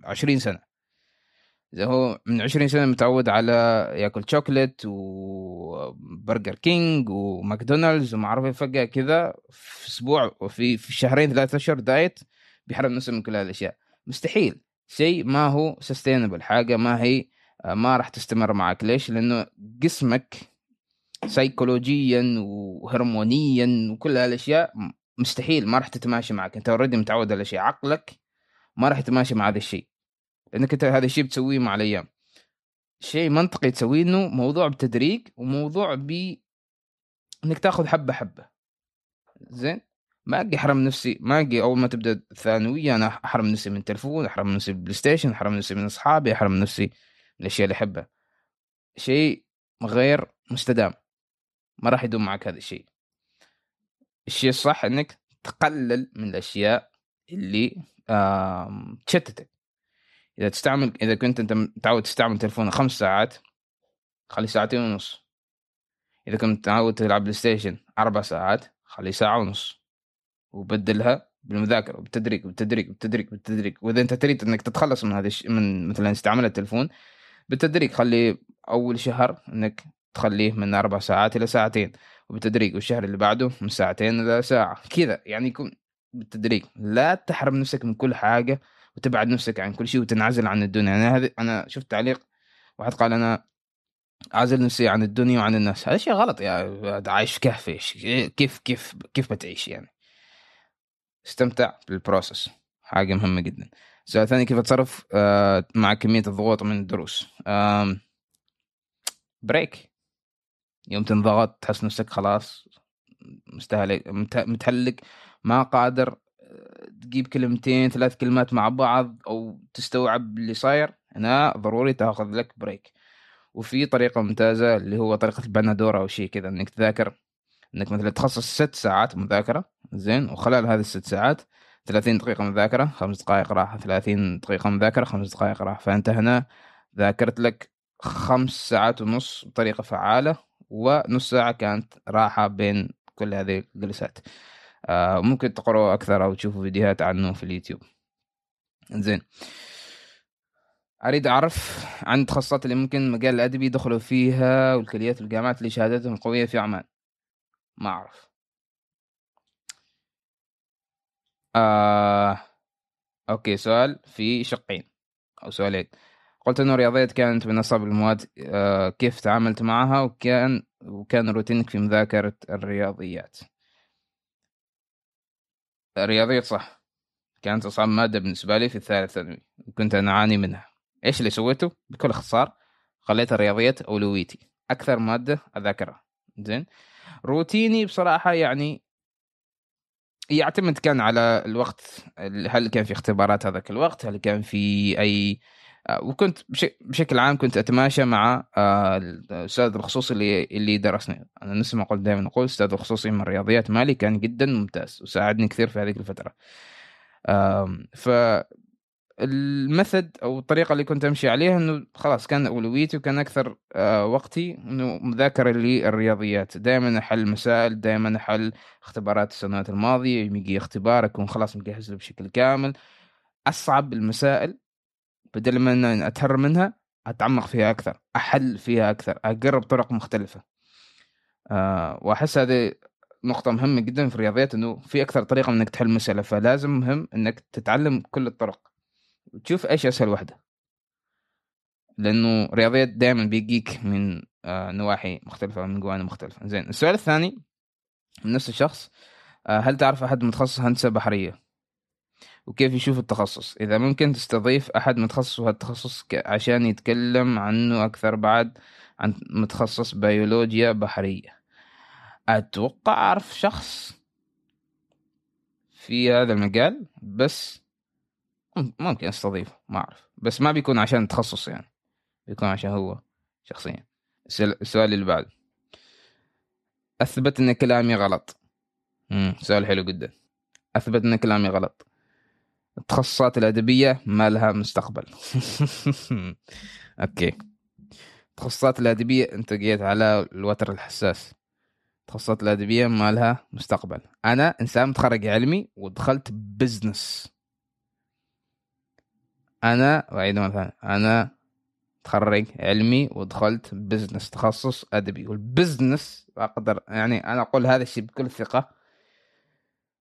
20 سنة. هو من 20 سنة متعود على ياكل chocolate و Burger King و McDonald's وما اعرف إيه، فجأة كذا في أسبوع وفي في شهرين ثلاثة أشهر diet بيحرم نفسه من كل هالأشياء. مستحيل. شيء ما هو sustainable حاجة ما هي ما راح تستمر معك. ليش؟ لأنه جسمك سيكولوجيا وهرمونيا وكل هالأشياء مستحيل ما راح تتماشى معك. أنت already متعود على شيء. عقلك ما راح يتماشى مع هذا الشيء. لانك أنت هذا الشيء بتسويه مع الأيام. شيء منطقي تسويه إنه موضوع بتدريج وموضوع ب إنك تاخذ حبة حبة. زين؟ ما أجي أحرم نفسي ما أجي أول ما تبدأ الثانوية أنا أحرم نفسي من التلفون أحرم نفسي من ال PlayStation أحرم نفسي من أصحابي أحرم نفسي من الأشياء اللي أحبها. شيء غير مستدام. ما راح يدوم معك هذا الشيء. الشيء الصح إنك تقلل من الأشياء اللي تشتتك. إذا تستعمل إذا كنت أنت متعود تستعمل تلفون خمس ساعات خلي ساعتين ونص. إذا كنت متعود تلعب بلاي ستيشن أربع ساعات خلي ساعة ونص. وبدلها بالمذاكرة بالتدريج بالتدريج بالتدريج بالتدريج. وإذا أنت تريد إنك تتخلص من هذا من مثلا استعمال التلفون بالتدريج خلي أول شهر إنك تخليه من أربع ساعات إلى ساعتين. وبالتدريج والشهر اللي بعده من ساعتين إلى ساعة. كذا يعني يكون بالتدريج. لا تحرم نفسك من كل حاجة وتبعد نفسك عن كل شيء وتنعزل عن الدنيا. أنا هذه أنا شفت تعليق واحد قال أنا عازل نفسي عن الدنيا وعن الناس. هذا شيء غلط يا عايش كهف إيش؟ كيف كيف كيف بتعيش يعني؟ استمتع بالبروسس حاجة مهمة جدا. السؤال الثاني كيف أتصرف آه، مع كمية الضغوط من الدروس؟ break يوم تنضغط تحس نفسك خلاص مستهلك متهلك ما قادر تجيب كلمتين ثلاث كلمات مع بعض أو تستوعب اللي صاير هنا ضروري تاخذ لك break وفي طريقة ممتازة اللي هو طريقة البندورة أو شيء كذا إنك تذاكر إنك مثلا تخصص ست ساعات مذاكرة زين؟ وخلال هذه الست ساعات 30 دقيقة مذاكرة خمس دقائق راحة 30 دقيقة مذاكرة خمس دقائق راحة فأنت هنا ذاكرت لك خمس ساعات ونص بطريقة فعالة ونص ساعة كانت راحة بين كل هذه الجلسات. ممكن تقرأوا أكثر أو تشوفوا فيديوهات عنه في اليوتيوب. زين. أريد أعرف عن التخصصات اللي ممكن مجال الأدبي يدخلوا فيها والكليات والجامعات اللي شهادتهم قوية في عمان. ما أعرف. آه... okay سؤال في شقين أو سؤالين. قلت إنه الرياضيات كانت من أصعب المواد آه كيف تعاملت معها وكان وكان روتينك في مذاكرة الرياضيات؟ الرياضيات صح. كانت أصعب مادة بالنسبة لي في الثالث ثانوي وكنت أنا أعاني منها. إيش اللي سويته؟ بكل اختصار خليت الرياضيات أولويتي. أكثر مادة أذاكرها. زين؟ روتيني بصراحة يعني يعتمد كان على الوقت هل كان في اختبارات هذاك الوقت؟ هل كان في أي وكنت بشكل عام كنت أتماشى مع آه، الأستاذ الخصوصي اللي اللي درسني. أنا نفس ما قلت دائما أقول الاستاذ الخصوصي من الرياضيات مالي كان جدا ممتاز وساعدني كثير في هذه الفترة. ف المثد أو الطريقة اللي كنت أمشي عليها إنه خلاص كان أولويتي وكان أكثر آه، وقتي إنه مذاكرة للرياضيات. دائما أحل مسائل دائما أحل اختبارات السنوات الماضية يجي اختبار أكون خلاص مجهز له بشكل كامل. أصعب المسائل بدل ما ان اتهرب منها أتعمق فيها أكثر أحل فيها أكثر أقرب طرق مختلفة. أه وأحس هذه نقطة مهمة جدا في الرياضيات إنه في أكثر طريقة إنك تحل مسألة فلازم مهم إنك تتعلم كل الطرق. وتشوف إيش أسهل واحدة لأنه رياضيات دائما بيجيك من آه نواحي مختلفة من جوانب مختلفة. زين السؤال الثاني من نفس الشخص آه هل تعرف أحد متخصص هندسة بحرية؟ وكيف يشوف التخصص. إذا ممكن تستضيف أحد متخصص هالتخصص عشان يتكلم عنه أكثر بعد عن متخصص بيولوجيا بحرية. أتوقع أعرف شخص في هذا المجال بس ممكن أستضيفه ما أعرف. بس ما بيكون عشان تخصص يعني بيكون عشان هو شخصيا. السؤال اللي بعده أثبت أن كلامي غلط. سؤال حلو جدا. أثبت أن كلامي غلط. التخصصات الأدبية ما لها مستقبل. <laughs> أوكي. التخصصات الأدبية أنت جيت على الوتر الحساس. التخصصات الأدبية ما لها مستقبل. أنا إنسان متخرج علمي ودخلت business أنا وأعيد مرة أنا متخرج علمي ودخلت business تخصص أدبي. وال business أقدر يعني أنا أقول هذا الشيء بكل ثقة.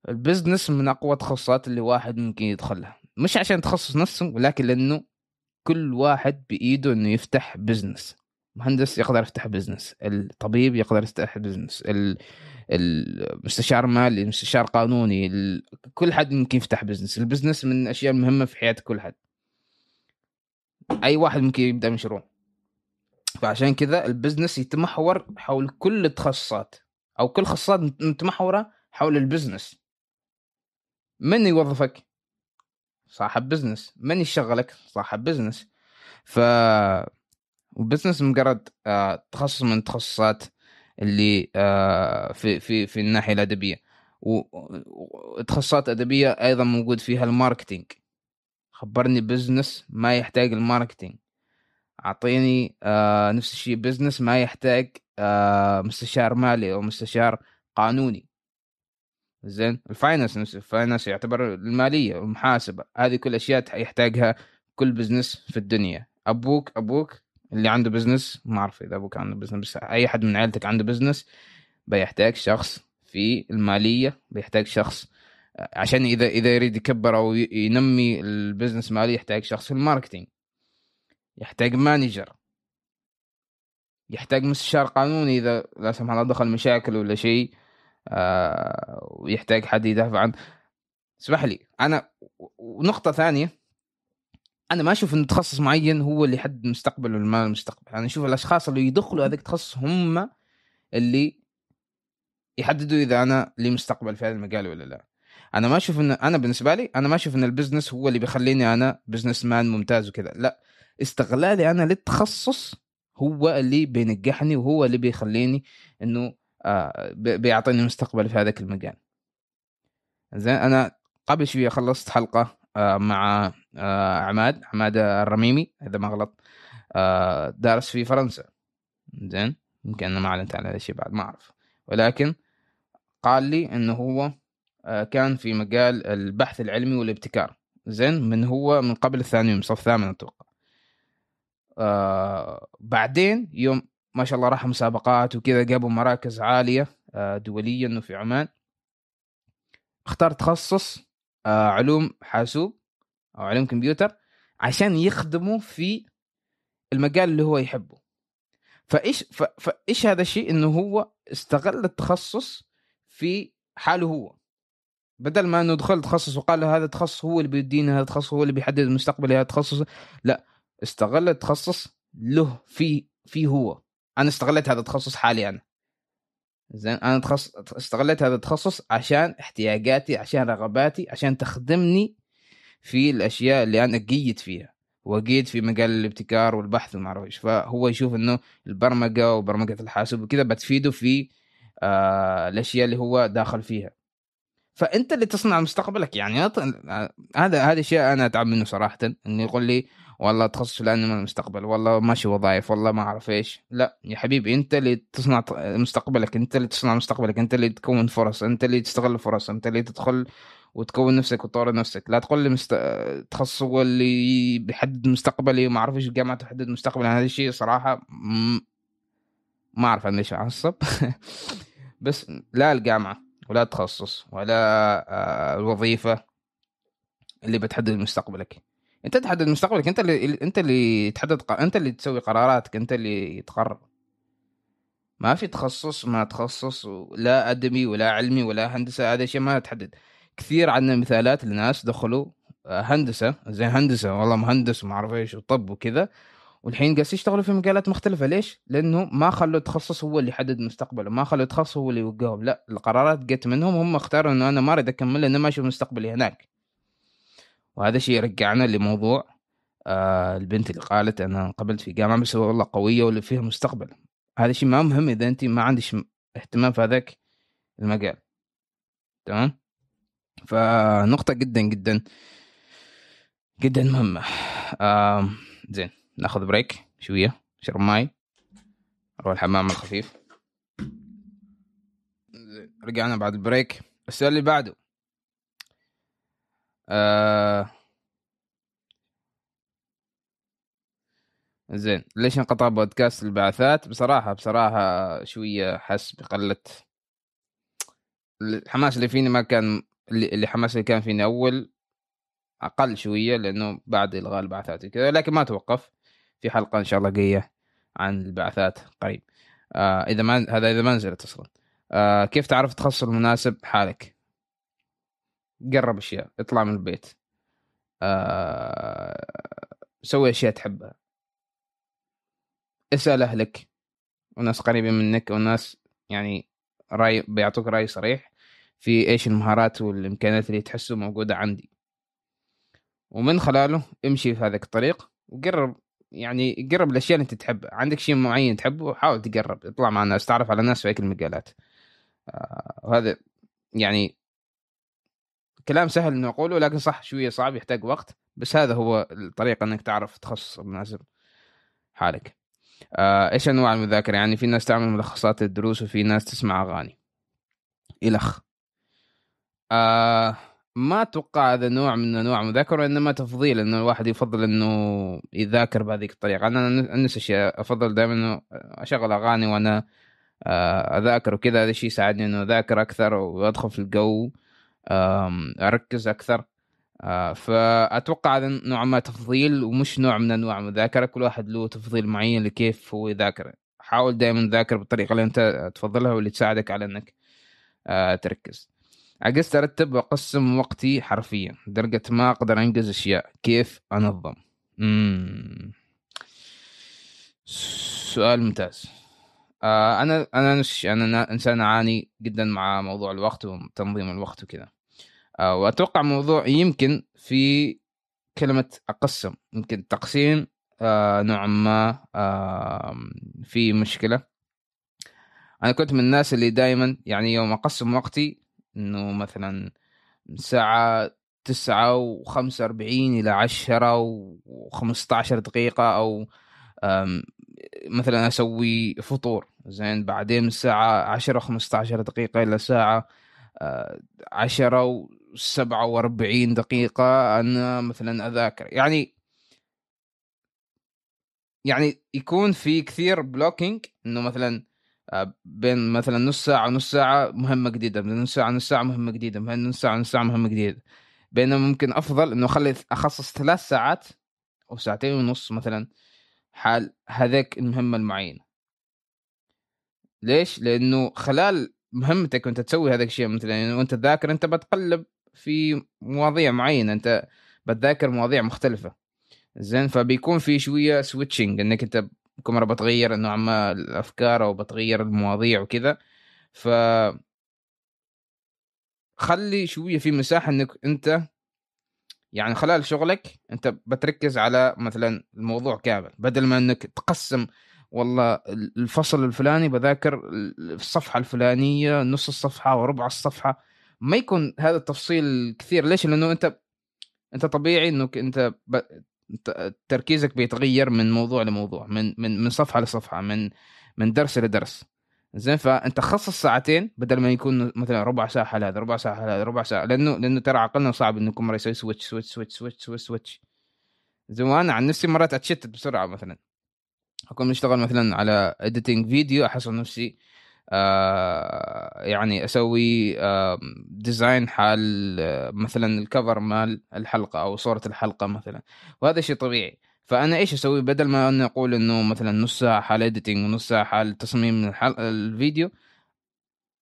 ال business من أقوى التخصصات اللي واحد ممكن يدخلها. مش عشان تخصص نفسه ولكن لأنه كل واحد بإيده إنه يفتح business. مهندس يقدر يفتح business الطبيب يقدر يفتح business المستشار مالي المستشار قانوني كل حد ممكن يفتح business. ال business من الأشياء المهمة في حياة كل حد. أي واحد ممكن يبدأ مشروع. فعشان كذا ال business يتمحور حول كل التخصصات أو كل خصائص متمحورة حول ال business. من يوظفك؟ صاحب business. من يشغلك؟ صاحب business. ف و business مجرد آه، تخصص من التخصصات اللي آه، في في في الناحية الأدبية. وتخصصات أدبية أيضا موجود فيها ال marketing. خبرني business ما يحتاج ال marketing. أعطيني آه نفس الشيء business ما يحتاج مستشار مالي أو مستشار قانوني. زين؟ ال finance نفسه ال finance يعتبر المالية والمحاسبة. هذه كل أشياء يحتاجها كل business في الدنيا. أبوك أبوك اللي عنده business ما أعرف إذا أبوك عنده business بس أي حد من عائلتك عنده business بيحتاج شخص في المالية بيحتاج شخص عشان إذا إذا يريد يكبر أو ينمي ال business مالي يحتاج شخص في ال marketing. يحتاج manager يحتاج مستشار قانوني إذا لا سمح الله دخل مشاكل ولا شيء. آه ويحتاج حد يدافع عنه اسمح لي أنا ونقطه ثانية أنا ما أشوف إن تخصص معين هو اللي يحدد مستقبل ولا ما المستقبل أنا أشوف الأشخاص اللي يدخلوا هذاك التخصص هم اللي يحددوا إذا أنا لي مستقبل في هذا المجال ولا لا. أنا ما أشوف ان أنا بالنسبة لي أنا ما أشوف إن ال business هو اللي بيخليني أنا businessman ممتاز وكذا. لا استغلالي أنا للتخصص هو اللي بينجحني وهو اللي بيخليني إنه آه بيعطيني مستقبل في هذاك المجال زين أنا قبل شوية خلصت حلقة آه مع آه عماد عماد الرميمي اذا ما غلط آه دارس في فرنسا. زين يمكن أنا ما أعلنت على هذا الشيء بعد ما أعرف. ولكن قال لي إنه هو آه كان في مجال البحث العلمي والابتكار. زين من هو من قبل الثانوي من صف ثامن أتوقع. آه بعدين يوم ما شاء الله راح مسابقات وكذا جابوا مراكز عالية آه دوليا وفي عمان. اختار تخصص آه علوم حاسوب أو علوم كمبيوتر عشان يخدموا في المجال اللي هو يحبه. فإيش فإيش هذا الشيء؟ إنه هو استغل التخصص في حاله هو. بدل ما إنه دخل تخصص وقال هذا التخصص هو اللي بيدينا هذا التخصص هو اللي بيحدد مستقبلي هذا التخصص لا استغل التخصص له في في هو. أنا استغلت هذا التخصص حالي أنا زين أنا تخص... استغلت هذا التخصص عشان احتياجاتي عشان رغباتي عشان تخدمني في الأشياء اللي أنا جيد فيها. وجيد في مجال الابتكار والبحث وما أعرف إيش. فهو يشوف إنه البرمجة وبرمجة الحاسوب وكذا بتفيده في آه الأشياء اللي هو داخل فيها. فأنت اللي تصنع مستقبلك يعني. هذا هذا شيء أنا أتعب منه صراحة. إنه يقول لي والله تخصص فلان من المستقبل والله ماشي وظائف والله ما أعرف إيش. لا يا حبيبي أنت اللي تصنع مستقبلك أنت اللي تصنع مستقبلك أنت اللي تكون فرص أنت اللي تستغل الفرص أنت اللي تدخل وتكون نفسك وتطور نفسك. لا تقول لي مست... تخصص هو اللي بيحدد مستقبلي وما اعرف إيش الجامعة تحدد مستقبلي. هذا الشيء صراحة م... ما أعرف أنا ليش أعصب. <laughs> بس لا الجامعة ولا التخصص ولا آه، الوظيفة اللي بتحدد مستقبلك. انت تحدد مستقبلك انت اللي انت اللي تحدد انت اللي تسوي قراراتك انت اللي تقرر. ما في تخصص ما تخصص لا أدبي ولا علمي ولا هندسة هذا شيء ما تحدد. كثير عندنا مثالات لناس دخلوا آه، هندسة زي هندسة والله مهندس وما أعرف إيش وطب وكذا. والحين قاعد يشتغلوا في مجالات مختلفة. ليش؟ لأنه ما خلوا التخصص هو اللي يحدد مستقبله، ما خلوا التخصص هو اللي يوقعهم، لا القرارات جت منهم هم اختاروا إنه أنا ما أريد أكمل لأنه ما أشوف مستقبلي هناك. وهذا الشيء يرجعنا لموضوع آه البنت اللي قالت أنا قبلت في جامعة بس والله قوية واللي فيها مستقبل. هذا الشيء ما مهم إذا أنت ما عندك اهتمام في هذاك المجال. تمام؟ فنقطة جدا جدا جدا مهمة. آه زين. ناخذ break شوية شرب ماي أروح الحمام الخفيف رجعنا بعد البريك السؤال اللي بعده آه... زين. ليش انقطع بودكاست البعثات؟ بصراحة بصراحة شوية حس بقلة. الحماس اللي فيني ما كان اللي حماس اللي كان فيني أول أقل شوية لأنه بعد إلغاء البعثات كذا لكن ما توقف في حلقة إن شاء الله جاية عن البعثات قريب. آه إذا ما هذا إذا ما نزلت أصلا. آه كيف تعرف التخصص المناسب حالك؟ قرب أشياء اطلع من البيت. آه سوي أشياء تحبها. اسأل أهلك. وناس قريبين منك وناس يعني رأي بيعطوك رأي صريح في إيش المهارات والإمكانيات اللي تحسه موجودة عندي. ومن خلاله امشي في هذاك الطريق وقرب يعني قرب الأشياء اللي أنت تحبها. عندك شيء معين تحبه حاول تقرب اطلع مع الناس تعرف على ناس في هيك المجالات. آه وهذا يعني كلام سهل إنه اقوله لكن صح شوية صعب يحتاج وقت. بس هذا هو الطريقة إنك تعرف تخصص المناسب حالك. آه إيش أنواع المذاكرة؟ يعني في ناس تعمل ملخصات الدروس وفي ناس تسمع أغاني. إلخ. آه ما أتوقع هذا نوع من أنواع المذاكرة انما تفضيل إنه الواحد يفضل إنه يذاكر بهذيك الطريقة. أنا نفس الشيء أفضل دائما إنه أشغل أغاني وأنا آه، أذاكر وكذا. هذا الشيء يساعدني إنه أذاكر أكثر وأدخل في الجو. أركز أكثر. آه، فأتوقع هذا نوع ما تفضيل ومش نوع من أنواع المذاكره كل واحد له تفضيل معين لكيف هو يذاكر. حاول دائما تذاكر بالطريقة اللي أنت تفضلها واللي تساعدك على إنك آه، تركز. عجزت أرتب وأقسم وقتي حرفيا. لدرجه ما أقدر أنجز أشياء. كيف أنظم؟ مم. سؤال ممتاز. آه أنا أنا أنا إنسان اعاني جدا مع موضوع الوقت وتنظيم الوقت وكذا. وأتوقع موضوع يمكن في كلمة أقسم يمكن تقسيم آه نوعا ما آه في مشكلة. أنا كنت من الناس اللي دائما يعني يوم أقسم وقتي إنه مثلا الساعة تسعة وخمسة وأربعين إلى عشرة وخمسة عشر دقيقة أو مثلا أسوي فطور زين بعدين من الساعة عشرة وخمسة عشر دقيقة إلى ساعة آه، عشرة وسبعة وأربعين دقيقة أنا مثلا أذاكر. يعني يعني يكون في كثير بلوكينج إنه مثلا آه، بين مثلا نص ساعة ونص ساعة مهمة جديدة من نص ساعة نص ساعة مهمة جديدة من نص ساعة نص ساعة مهمة جديدة. بينما ممكن أفضل إنه أخلي أخصص ثلاث ساعات أو ساعتين ونص مثلا حال هذاك المهمة المعينة. ليش؟ لأنه خلال مهمتك وأنت تسوي هذاك الشيء مثلا يعني وأنت تذاكر أنت بتقلب في مواضيع معينة أنت بتذاكر مواضيع مختلفة. زين؟ فبيكون في شوية سويتشنج انك انت كل مره بتغير نوعا ما الأفكار أو بتغير المواضيع وكذا. ف خلي شوية في مساحة إنك انت يعني خلال شغلك انت بتركز على مثلا الموضوع كامل بدل ما إنك تقسم والله الفصل الفلاني بذاكر الصفحة الفلانية نص الصفحة وربع الصفحة. ما يكون هذا التفصيل كثير. ليش؟ لأنه أنت أنت طبيعي إنك أنت تركيزك بيتغير من موضوع لموضوع من من من صفحة لصفحة من من درس لدرس. زين؟ فأنت خصص ساعتين بدل ما يكون مثلا ربع ساعة على هذا ربع ساعة على هذا ربع ساعة. لأنه لأنه ترى عقلنا صعب إنه كل مرة يسوي switch switch switch switch switch زين؟ وأنا عن نفسي مرات أتشتت بسرعة مثلا. أكون مشتغل مثلا على editing video أحصل نفسي آه يعني أسوي آه design حال آه مثلا ال cover مال الحلقة أو صورة الحلقة مثلا. وهذا شيء طبيعي. فأنا إيش أسوي؟ بدل ما أنا أقول إنه مثلا نص ساعة حال editing ونص ساعة حال تصميم الحلقة الفيديو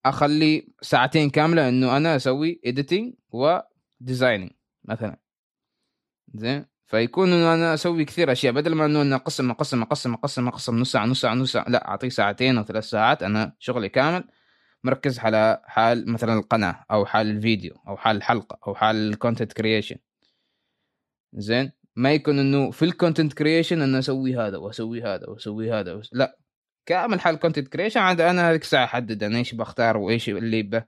أخلي ساعتين كاملة إنه أنا أسوي editing و designing مثلا. زين؟ فيكون إنه أنا أسوي كثير أشياء. بدل ما إنه أنا اقسم اقسم اقسم اقسم اقسم نص ساعة نص ساعة نص ساعة لا أعطيه ساعتين أو ثلاث ساعات أنا شغلي كامل مركز على حال مثلا القناة أو حال الفيديو أو حال الحلقة أو حال ال content creation زين؟ ما يكون إنه في ال content creation أنا أسوي هذا وأسوي هذا وأسوي هذا وس... لا. كامل حال ال content creation عاد أنا هذيك الساعة أحدد أنا إيش بختار وإيش اللي ب...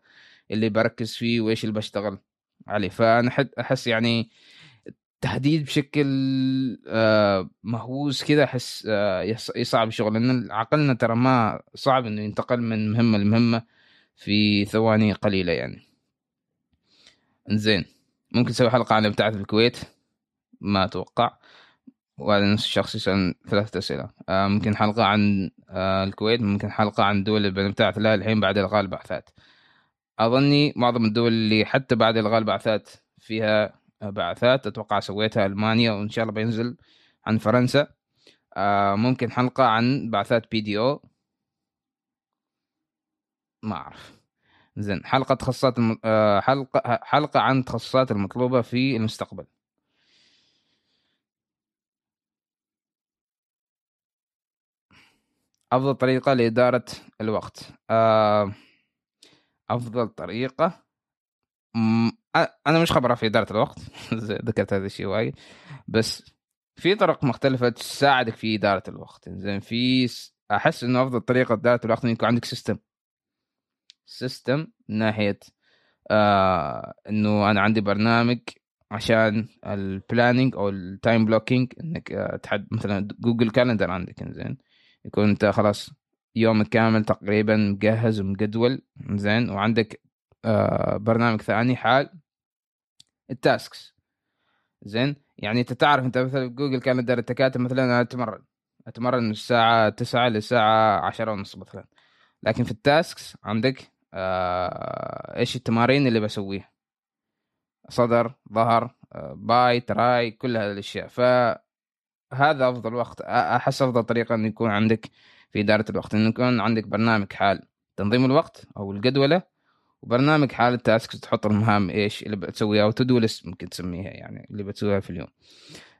اللي بركز فيه وإيش اللي بشتغل عليه. فأنا أحس يعني تحديد بشكل آه، مهووس كذا أحس آه، يصعب الشغل لأن عقلنا ترى ما صعب إنه ينتقل من مهمة لمهمة في ثواني قليلة يعني. زين ممكن نسوي حلقة عن ابتعاث الكويت؟ ما أتوقع. وهذا نفس الشخص يسأل ثلاثة أسئلة. آه ممكن حلقة عن الكويت ممكن حلقة عن الدول اللي بنبتعث لها الحين بعد إلغاء البعثات. أظني معظم الدول اللي حتى بعد إلغاء البعثات فيها بعثات أتوقع سويتها ألمانيا وإن شاء الله بينزل عن فرنسا. آه ممكن حلقة عن بعثات بي دي أو. ما أعرف. زين حلقة تخصصات الم... آه حلقة حلقة عن التخصصات المطلوبة في المستقبل. أفضل طريقة لإدارة الوقت. آه أفضل طريقة. أنا مش خبرة في إدارة الوقت <laughs> ذكرت هذا الشيء وايد. بس في طرق مختلفة تساعدك في إدارة الوقت. زين في أحس إنه أفضل طريقة إدارة الوقت يكون عندك system system من ناحية آه إنه أنا عندي برنامج عشان ال planning أو ال time blocking إنك آه تحط مثلا Google Calendar عندك زين يكون أنت خلاص يومك كامل تقريبا مجهز ومجدول زين وعندك برنامج ثاني حال ال tasks زين؟ يعني أنت تعرف أنت مثلا Google Calendar انت كاتب مثلا أنا أتمرن. أتمرن من الساعة 9 للساعة 10 ونص مثلا. لكن في ال tasks عندك آه إيش التمارين اللي بسويها؟ صدر ظهر آه bi tri كل هذه الأشياء. فهذا أفضل وقت. أحس أفضل طريقة انه يكون عندك في إدارة الوقت. انه يكون عندك برنامج حال تنظيم الوقت أو الجدولة وبرنامج حال ال tasks تحط المهام إيش اللي بتسويها أو list ممكن تسميها يعني اللي بتسويها في اليوم.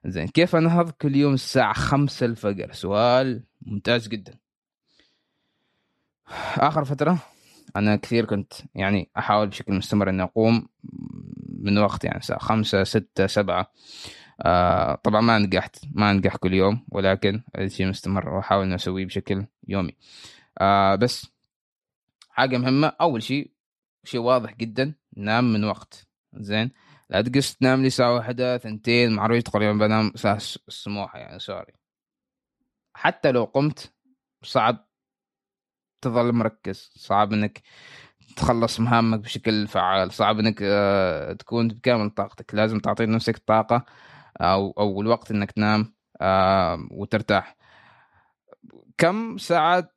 زين كيف أنهض كل يوم الساعة خمسة الفجر؟ سؤال ممتاز جدا. آخر فترة أنا كثير كنت يعني أحاول بشكل مستمر إني أقوم من وقت يعني الساعة خمسة ستة سبعة. آه طبعا ما نجحت ما نجح كل يوم ولكن الشيء مستمر وأحاول إني أسويه بشكل يومي. آه بس حاجة مهمة أول شيء شيء واضح جدا نام من وقت. زين. لا تقص تنام لي ساعة واحدة ثنتين معروف تقريبا بنام ساعة السموحة يعني سوري. حتى لو قمت صعب تظل مركز صعب إنك تخلص مهامك بشكل فعال صعب إنك آه، تكون بكامل طاقتك. لازم تعطي نفسك طاقة أو أو الوقت إنك تنام آه، وترتاح. كم ساعات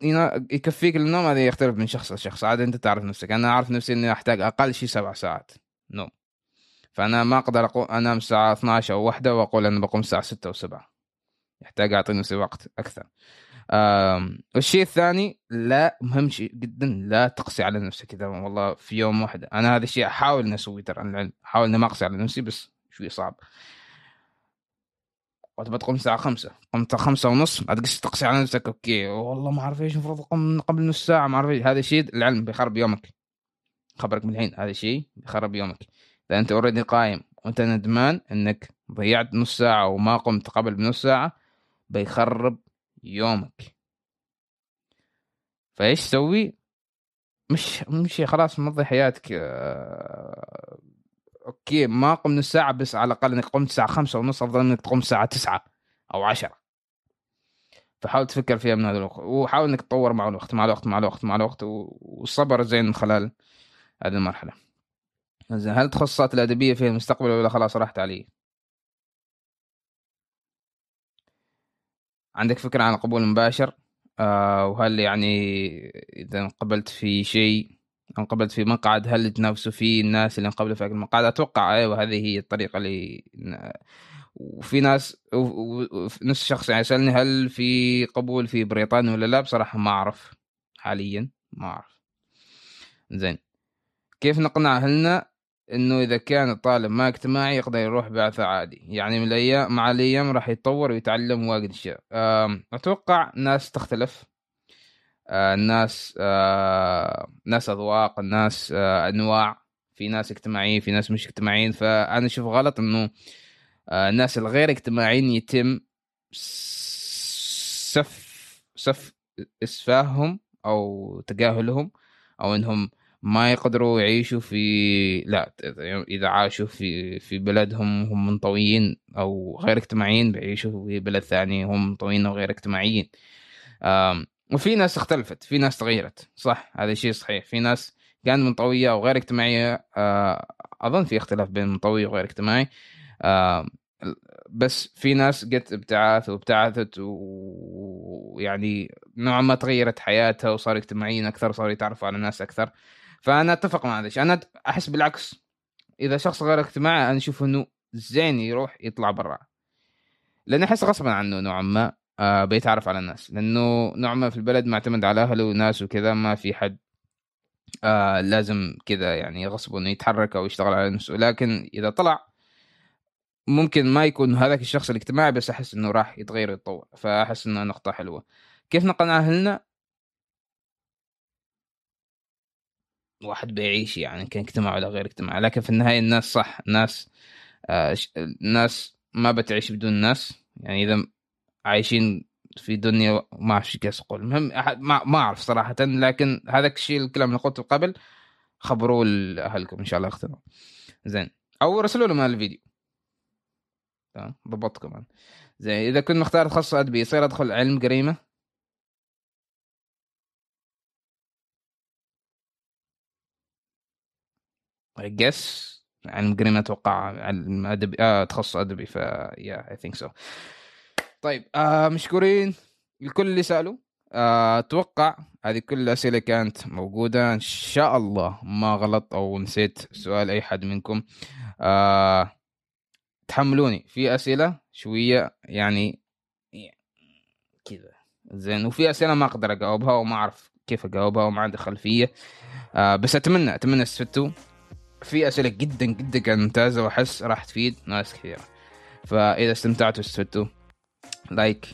يكفيك للنوم هذا يختلف من شخص لشخص. عاد أنت تعرف نفسك. أنا أعرف نفسي إني أحتاج أقل شيء سبع ساعات نوم. فأنا ما أقدر أقو... أنام الساعة 12 أو واحدة وأقول أنا بقوم الساعة 6 أو 7 يحتاج اعطي نفسي وقت أكثر. آم... والشيء الثاني لا مهم شيء جدا لا تقسي على نفسك إذا والله في يوم واحد. أنا هذا الشيء أحاول إني أسويه ترى العلم. أحاول إني ما أقسي على نفسي بس شوي صعب. وتبى تقوم الساعة خمسة. قمت خمسة ونص بعد قصة تقسي على نفسك. أوكي. والله ما اعرف إيش المفروض أقوم قبل نص ساعة ما اعرف إيش. هذا الشيء العلم بيخرب يومك. خبرك من الحين. هذا الشيء بيخرب يومك. إذا أنت already قايم وأنت ندمان إنك ضيعت نص ساعة وما قمت قبل بنص ساعة بيخرب يومك. فإيش تسوي؟ مش مش خلاص مضي حياتك آه، okay ما قم نص ساعه بس على الأقل إنك قمت الساعة خمسة ونص أفضل إنك تقوم الساعة تسعة أو عشرة. فحاول تفكر فيها من هذا الوقت وحاول إنك تطور مع الوقت مع الوقت مع الوقت مع الوقت والصبر زين من خلال هذه المرحلة. زين هل تخصصات الأدبية في المستقبل ولا خلاص راحت علي؟ عندك فكرة عن القبول المباشر آه وهل يعني إذا انقبلت في شيء انقبلت في مقعد هل تنافسوا فيه الناس اللي انقبلوا في المقعد؟ أتوقع أيوه هذه هي الطريقة اللي وفي ناس نفس الشخص يعني سالني هل في قبول في بريطانيا ولا لا بصراحة ما أعرف حاليا ما أعرف. زين كيف نقنع أهلنا إنه إذا كان الطالب ما اجتماعي يقدر يروح بعثة عادي؟ يعني من الأيام مع الأيام راح يتطور ويتعلم واجد أشياء. أتوقع ناس تختلف. الناس آه، ناس أذواق الناس آه، أنواع. في ناس اجتماعيين في ناس مش اجتماعيين. فأنا أشوف غلط إنه الناس الغير اجتماعيين يتم سف سف إسفاههم أو تجاهلهم أو إنهم ما يقدروا يعيشوا في لا إذا عاشوا في في بلدهم هم منطويين أو غير اجتماعيين بيعيشوا في بلد ثاني هم منطويين أو غير اجتماعيين. وفي ناس اختلفت في ناس تغيرت صح هذا شيء صحيح. في ناس كانت منطوية وغير اجتماعية آه، أظن في اختلاف بين منطوي وغير اجتماعي. بس في ناس جت ابتعاث وابتعثت ويعني نوعا ما تغيرت حياتها وصار اجتماعيين أكثر صاروا يتعرفوا على ناس أكثر. فأنا أتفق مع هذا الشيء. أنا أحس بالعكس. إذا شخص غير اجتماعي أنا أشوف إنه زين يروح يطلع برا. لأن أحس غصبا عنه نوعا ما. آه بيتعرف على الناس. لأنه نوع ما في البلد معتمد على أهله وناس وكذا ما في حد آه لازم كذا يعني يغصبه إنه يتحرك أو يشتغل على نفسه. لكن إذا طلع ممكن ما يكون هذاك الشخص الاجتماعي بس أحس إنه راح يتغير ويتطور. فأحس إنه نقطة حلوة. كيف نقنع أهلنا؟ واحد بيعيش يعني كان اجتماع ولا غير اجتماع. لكن في النهاية الناس صح. الناس آه الناس ما بتعيش بدون ناس. يعني إذا عايشين في دنيا ما اعرف إيش أقول المهم ما, أعرف صراحة لكن هذا الشيء الكلام اللي قلته قبل خبروه لأهلكم إن شاء الله اختنوا زين. أو رسلوا لهم الفيديو. تمام؟ ضبطت كمان زين إذا كنت مختار تخصص أدبي يصير أدخل علم جريمة؟ جس علم جريمة أتوقع علم أدبي آه تخصص أدبي ف يا اي ثينك سو طيب آه مشكورين الكل اللي سألوا. آه، أتوقع هذه كل الأسئلة كانت موجودة. إن شاء الله ما غلط أو نسيت سؤال أي حد منكم. آه تحملوني. في أسئلة شوية يعني كذا. زين وفي أسئلة ما أقدر أجاوبها وما أعرف كيف أجاوبها وما عندي خلفية. آه بس أتمنى أتمنى استفدتوا. في أسئلة جدا جدا كانت ممتازة وأحس راح تفيد ناس كثيرة. فإذا استمتعتوا واستفدتوا like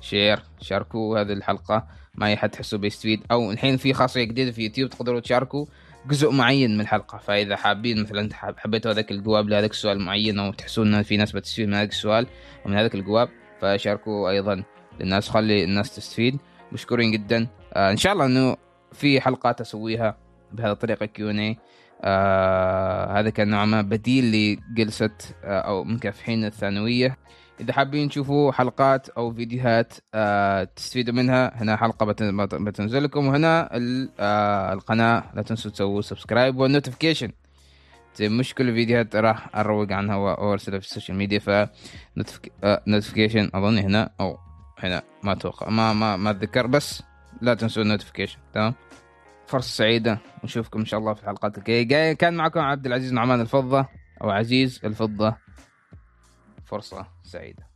share شاركوا هذه الحلقة. مع أي حد تحسوا بيستفيد أو الحين في خاصية جديدة في يوتيوب تقدروا تشاركوا. جزء معين من الحلقة. فإذا حابين مثلا حبيتوا هذاك الجواب لهذاك السؤال معين أو تحسون إن في ناس بتستفيد من هذاك السؤال ومن هذاك الجواب فشاركوا أيضا للناس. خلي الناس تستفيد. مشكورين جدا. آه إن شاء الله إنه في حلقات أسويها بهذه الطريقة Q and آه هذا كان نوعا ما بديل لجلسة آه أو مكافحين الثانوية. إذا حابين تشوفوا حلقات أو فيديوهات آه تستفيدوا منها هنا حلقة بتنزل لكم وهنا آه القناة. لا تنسوا تسووا subscribe وال notification مش كل الفيديوهات راح أروق عنها وأرسلها في ال social media ف notification أظن هنا أو هنا ما أتوقع ما ما ما أتذكر بس لا تنسوا ال notification تمام؟ فرصة سعيدة ونشوفكم إن شاء الله في الحلقات الجاية. كان معكم عبد العزيز نعمان الفضة أو عزيز الفضة. فرصة سعيدة.